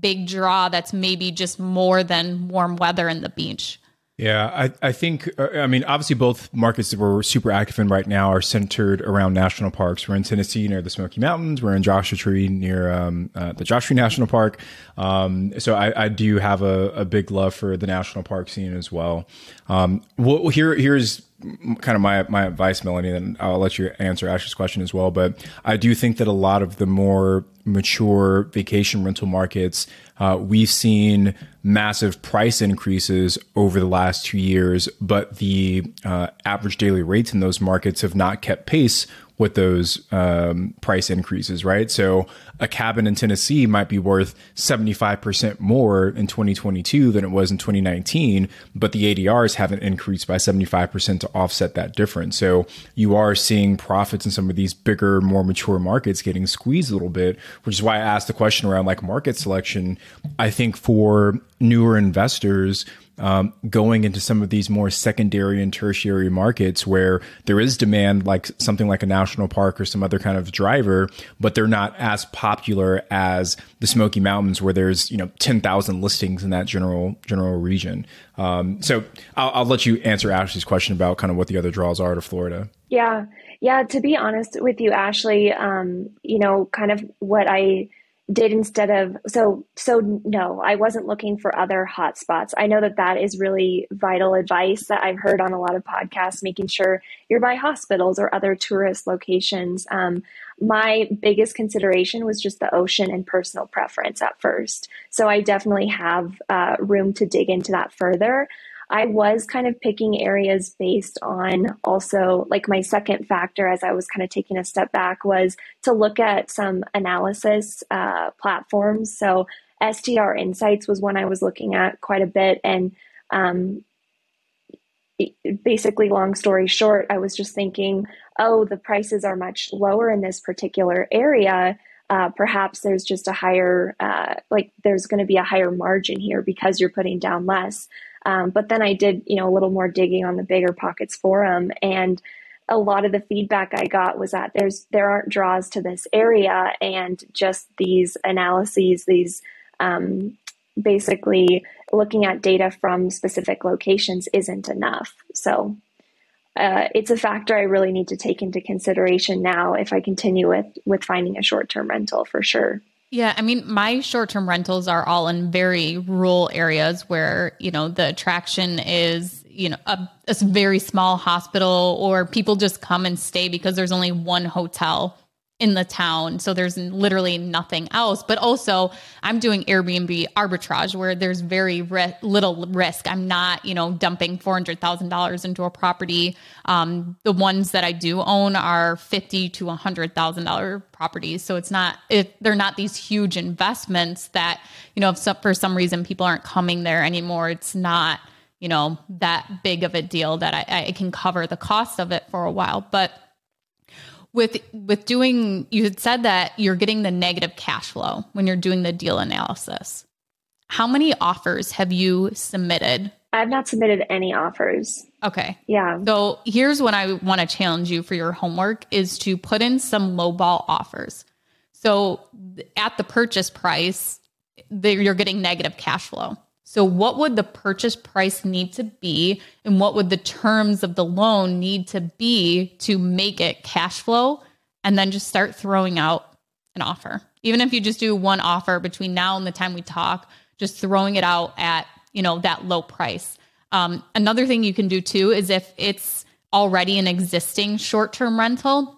big draw that's maybe just more than warm weather and the beach? Yeah, I, I think, uh, I mean, obviously, both markets that we're super active in right now are centered around national parks. We're in Tennessee near the Smoky Mountains. We're in Joshua Tree near um, uh, the Joshua Tree National Park. Um, so I, I, do have a, a, big love for the national park scene as well. Um, well, here, here's kind of my my advice, Melanie. and I'll let you answer Ash's question as well. But I do think that a lot of the more mature vacation rental markets, uh, we've seen massive price increases over the last two years, but the uh, average daily rates in those markets have not kept pace with those um, price increases, right? So a cabin in Tennessee might be worth 75% more in 2022 than it was in 2019, but the ADRs haven't increased by 75% to offset that difference. So you are seeing profits in some of these bigger, more mature markets getting squeezed a little bit, which is why I asked the question around like market selection. I think for newer investors, um, going into some of these more secondary and tertiary markets where there is demand, like something like a national park or some other kind of driver, but they're not as popular as the Smoky Mountains, where there's you know ten thousand listings in that general general region. Um, so I'll, I'll let you answer Ashley's question about kind of what the other draws are to Florida. Yeah, yeah. To be honest with you, Ashley, um, you know, kind of what I did instead of so so no i wasn't looking for other hotspots i know that that is really vital advice that i've heard on a lot of podcasts making sure you're by hospitals or other tourist locations. Um, my biggest consideration was just the ocean and personal preference at first. So i definitely have uh, room to dig into that further I was kind of picking areas based on also like my second factor as I was kind of taking a step back was to look at some analysis uh, platforms. So STR Insights was one I was looking at quite a bit. And um, basically, long story short, I was just thinking, oh, the prices are much lower in this particular area. Uh, perhaps there's just a higher, uh, like there's going to be a higher margin here because you're putting down less. Um, but then I did, you know, a little more digging on the Bigger Pockets forum, and a lot of the feedback I got was that there's there aren't draws to this area, and just these analyses, these um, basically looking at data from specific locations isn't enough. So uh, it's a factor I really need to take into consideration now if I continue with with finding a short term rental for sure. Yeah, I mean, my short term rentals are all in very rural areas where, you know, the attraction is, you know, a, a very small hospital or people just come and stay because there's only one hotel in the town. So there's literally nothing else. But also, I'm doing Airbnb arbitrage where there's very ri- little risk. I'm not, you know, dumping $400,000 into a property. Um, the ones that I do own are fifty to $100,000 properties. So it's not, it, they're not these huge investments that, you know, if for some reason people aren't coming there anymore, it's not, you know, that big of a deal that I, I can cover the cost of it for a while. But with with doing you had said that you're getting the negative cash flow when you're doing the deal analysis. How many offers have you submitted? I've not submitted any offers. Okay. Yeah. So here's what i want to challenge you for your homework is to put in some lowball offers. So at the purchase price you're getting negative cash flow so, what would the purchase price need to be, and what would the terms of the loan need to be to make it cash flow? And then just start throwing out an offer. Even if you just do one offer between now and the time we talk, just throwing it out at you know that low price. Um, another thing you can do too is if it's already an existing short-term rental,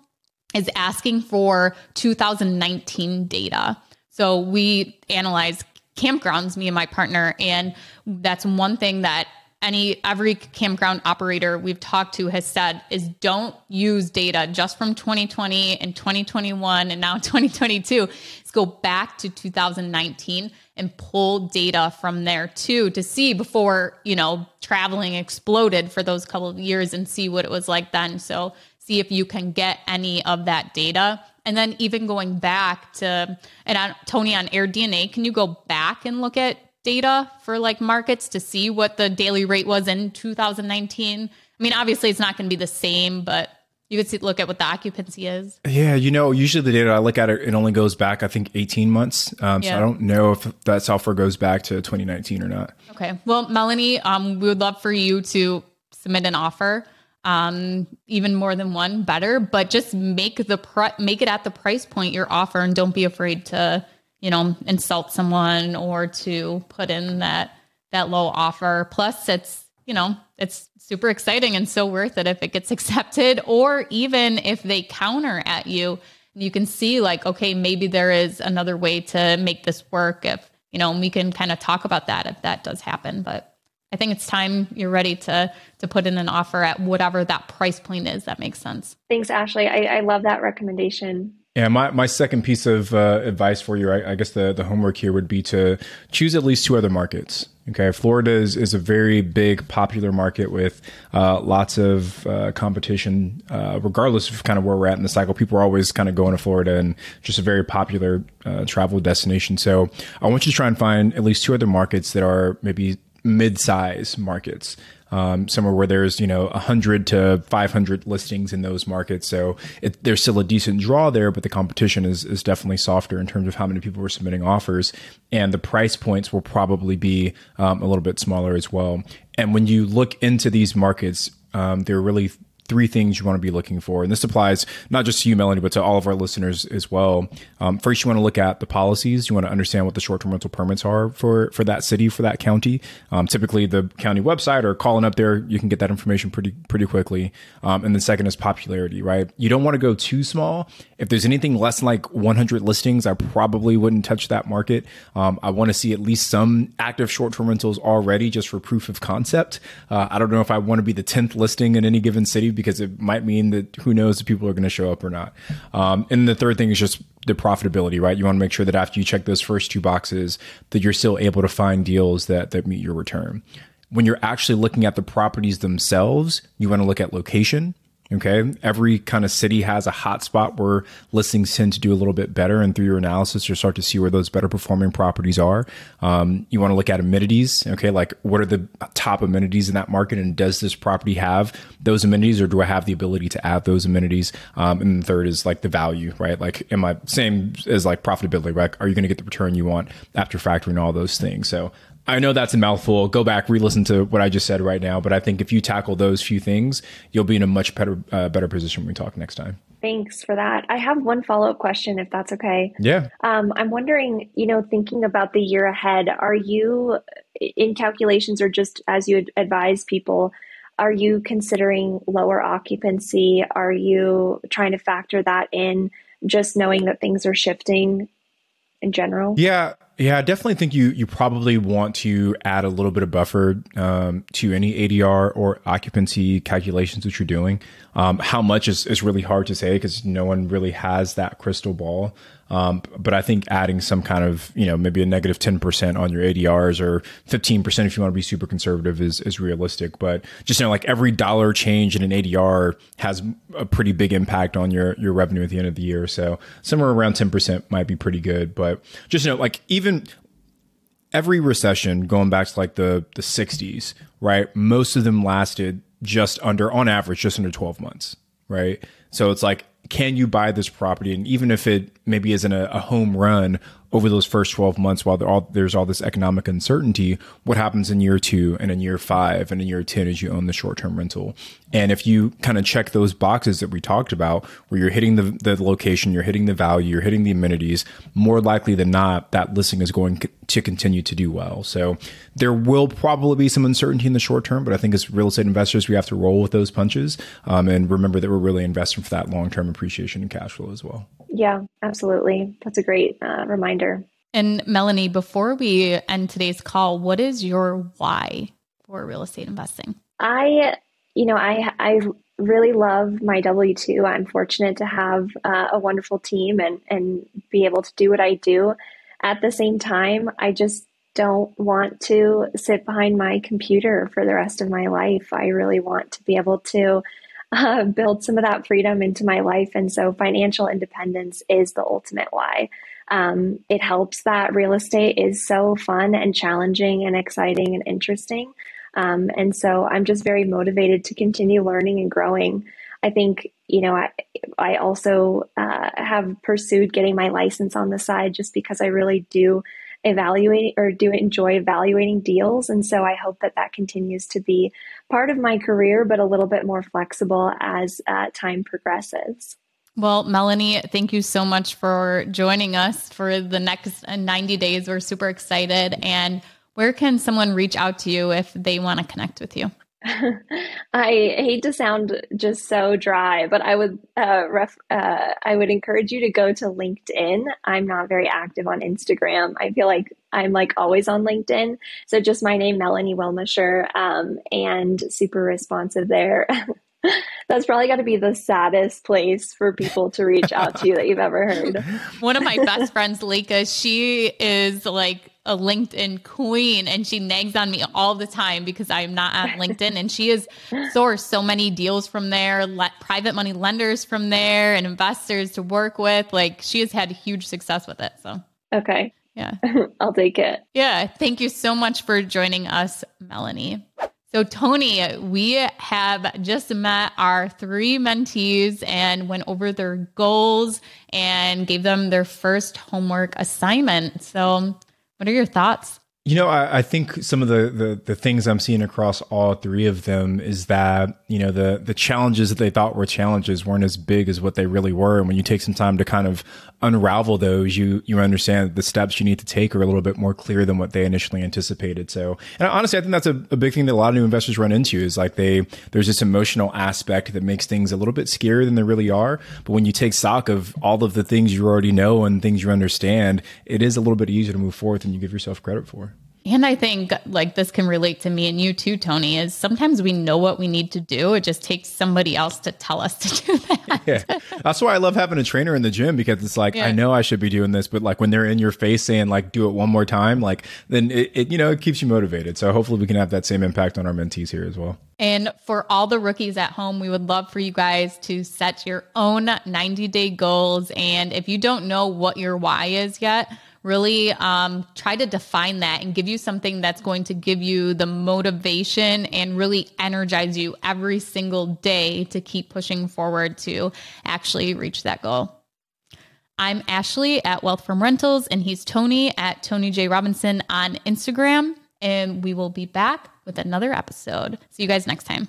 is asking for 2019 data. So we analyze campgrounds, me and my partner. And that's one thing that any every campground operator we've talked to has said is don't use data just from 2020 and 2021 and now 2022 let's go back to 2019 and pull data from there too to see before you know traveling exploded for those couple of years and see what it was like then so see if you can get any of that data and then even going back to, and on, Tony on AirDNA, can you go back and look at data for like markets to see what the daily rate was in 2019? I mean, obviously it's not going to be the same, but you could see, look at what the occupancy is. Yeah, you know, usually the data I look at it, it only goes back, I think, 18 months. Um, yeah. So I don't know if that software goes back to 2019 or not. Okay. Well, Melanie, um, we would love for you to submit an offer um, even more than one, better. But just make the pri- make it at the price point you're offering. Don't be afraid to you know insult someone or to put in that that low offer. Plus, it's you know it's super exciting and so worth it if it gets accepted, or even if they counter at you. You can see like okay, maybe there is another way to make this work. If you know, we can kind of talk about that if that does happen, but. I think it's time you're ready to to put in an offer at whatever that price point is. That makes sense. Thanks, Ashley. I, I love that recommendation. Yeah, my, my second piece of uh, advice for you, I, I, guess the, the homework here would be to choose at least two other markets. Okay, Florida is, is a very big, popular market with uh, lots of uh, competition, uh, regardless of kind of where we're at in the cycle. People are always kind of going to Florida and just a very popular uh, travel destination. So I want you to try and find at least two other markets that are maybe mid-size markets um, somewhere where there's you know 100 to 500 listings in those markets. So it, there's still a decent draw there but the competition is, is definitely softer in terms of how many people are submitting offers. And the price points will probably be um, a little bit smaller as well. And when you look into these markets um, they're really three things you want to be looking for. And this applies not just to you, Melanie, but to all of our listeners as well. Um, first, you want to look at the policies. You want to understand what the short term rental permits are for, for that city, for that county. Um, typically, the county website or calling up there, you can get that information pretty, pretty quickly. Um, and the second is popularity, right? You don't want to go too small. If there's anything less than like 100 listings, I probably wouldn't touch that market. Um, I want to see at least some active short term rentals already just for proof of concept. Uh, I don't know if I want to be the 10th listing in any given city because it might mean that who knows if people are going to show up or not. Um, and the third thing is just the profitability, right? You want to make sure that after you check those first two boxes, that you're still able to find deals that that meet your return. When you're actually looking at the properties themselves, you want to look at location, Okay. Every kind of city has a hot spot where listings tend to do a little bit better. And through your analysis, you'll start to see where those better performing properties are. Um, you want to look at amenities. Okay. Like what are the top amenities in that market? And does this property have those amenities or do I have the ability to add those amenities? Um, and third is like the value, right? Like, am I same as like profitability, right? Are you going to get the return you want after factoring all those things? So I know that's a mouthful. Go back, re-listen to what I just said right now. But I think if you tackle those few things, you'll be in a much better uh, better position when we talk next time. Thanks for that. I have one follow up question, if that's okay. Yeah. Um, I'm wondering, you know, thinking about the year ahead, are you in calculations or just as you advise people? Are you considering lower occupancy? Are you trying to factor that in, just knowing that things are shifting in general? Yeah, yeah, I definitely think you you probably want to add a little bit of buffer um, to any ADR or occupancy calculations that you're doing. Um, how much is, is really hard to say because no one really has that crystal ball. Um, but I think adding some kind of, you know, maybe a negative 10% on your ADRs or 15% if you want to be super conservative is, is realistic. But just, you know, like every dollar change in an ADR has a pretty big impact on your, your revenue at the end of the year. So somewhere around 10% might be pretty good. But just, you know, like even every recession going back to like the, the 60s, right? Most of them lasted just under, on average, just under 12 months, right? So it's like can you buy this property? And even if it maybe isn't a, a home run over those first 12 months while all, there's all this economic uncertainty, what happens in year two and in year five and in year 10 as you own the short term rental? And if you kind of check those boxes that we talked about, where you're hitting the, the location, you're hitting the value, you're hitting the amenities, more likely than not, that listing is going to continue to do well. So there will probably be some uncertainty in the short term, but I think as real estate investors, we have to roll with those punches um, and remember that we're really investing for that long term appreciation and cash flow as well. Yeah, absolutely. That's a great uh, reminder. And Melanie, before we end today's call, what is your why for real estate investing? I you know, I I really love my W two. I'm fortunate to have uh, a wonderful team and and be able to do what I do. At the same time, I just don't want to sit behind my computer for the rest of my life. I really want to be able to uh, build some of that freedom into my life, and so financial independence is the ultimate why. Um, it helps that real estate is so fun and challenging and exciting and interesting. Um, and so I'm just very motivated to continue learning and growing. I think, you know, I, I also uh, have pursued getting my license on the side just because I really do evaluate or do enjoy evaluating deals. And so I hope that that continues to be part of my career, but a little bit more flexible as uh, time progresses. Well, Melanie, thank you so much for joining us for the next 90 days. We're super excited. And where can someone reach out to you if they want to connect with you? I hate to sound just so dry, but I would uh, ref, uh, I would encourage you to go to LinkedIn. I'm not very active on Instagram. I feel like I'm like always on LinkedIn. So just my name, Melanie Wilmisher, um, and super responsive there. That's probably got to be the saddest place for people to reach out to you that you've ever heard. One of my best friends, Leica, she is like a LinkedIn queen and she nags on me all the time because I'm not on LinkedIn. And she has sourced so many deals from there, let private money lenders from there, and investors to work with. Like she has had huge success with it. So, okay. Yeah. I'll take it. Yeah. Thank you so much for joining us, Melanie. So, Tony, we have just met our three mentees and went over their goals and gave them their first homework assignment. So, what are your thoughts? You know, I, I, think some of the, the, the things I'm seeing across all three of them is that you know the the challenges that they thought were challenges weren't as big as what they really were. And when you take some time to kind of unravel those, you you understand that the steps you need to take are a little bit more clear than what they initially anticipated. So, and honestly, I think that's a, a big thing that a lot of new investors run into is like they there's this emotional aspect that makes things a little bit scarier than they really are. But when you take stock of all of the things you already know and things you understand, it is a little bit easier to move forward than you give yourself credit for. And I think like this can relate to me and you too, Tony, is sometimes we know what we need to do. It just takes somebody else to tell us to do that. Yeah. That's why I love having a trainer in the gym because it's like, Yeah. I know I should be doing this, but like when they're in your face saying like, do it one more time, like then it, it, you know, it keeps you motivated. So hopefully we can have that same impact on our mentees here as well. And for all the rookies at home, we would love for you guys to set your own 90 day goals. And if you don't know what your why is yet, really um, try to define that and give you something that's going to give you the motivation and really energize you every single day to keep pushing forward to actually reach that goal. I'm Ashley at Wealth from Rentals, and he's Tony at Tony J. Robinson on Instagram. And we will be back with another episode. See you guys next time.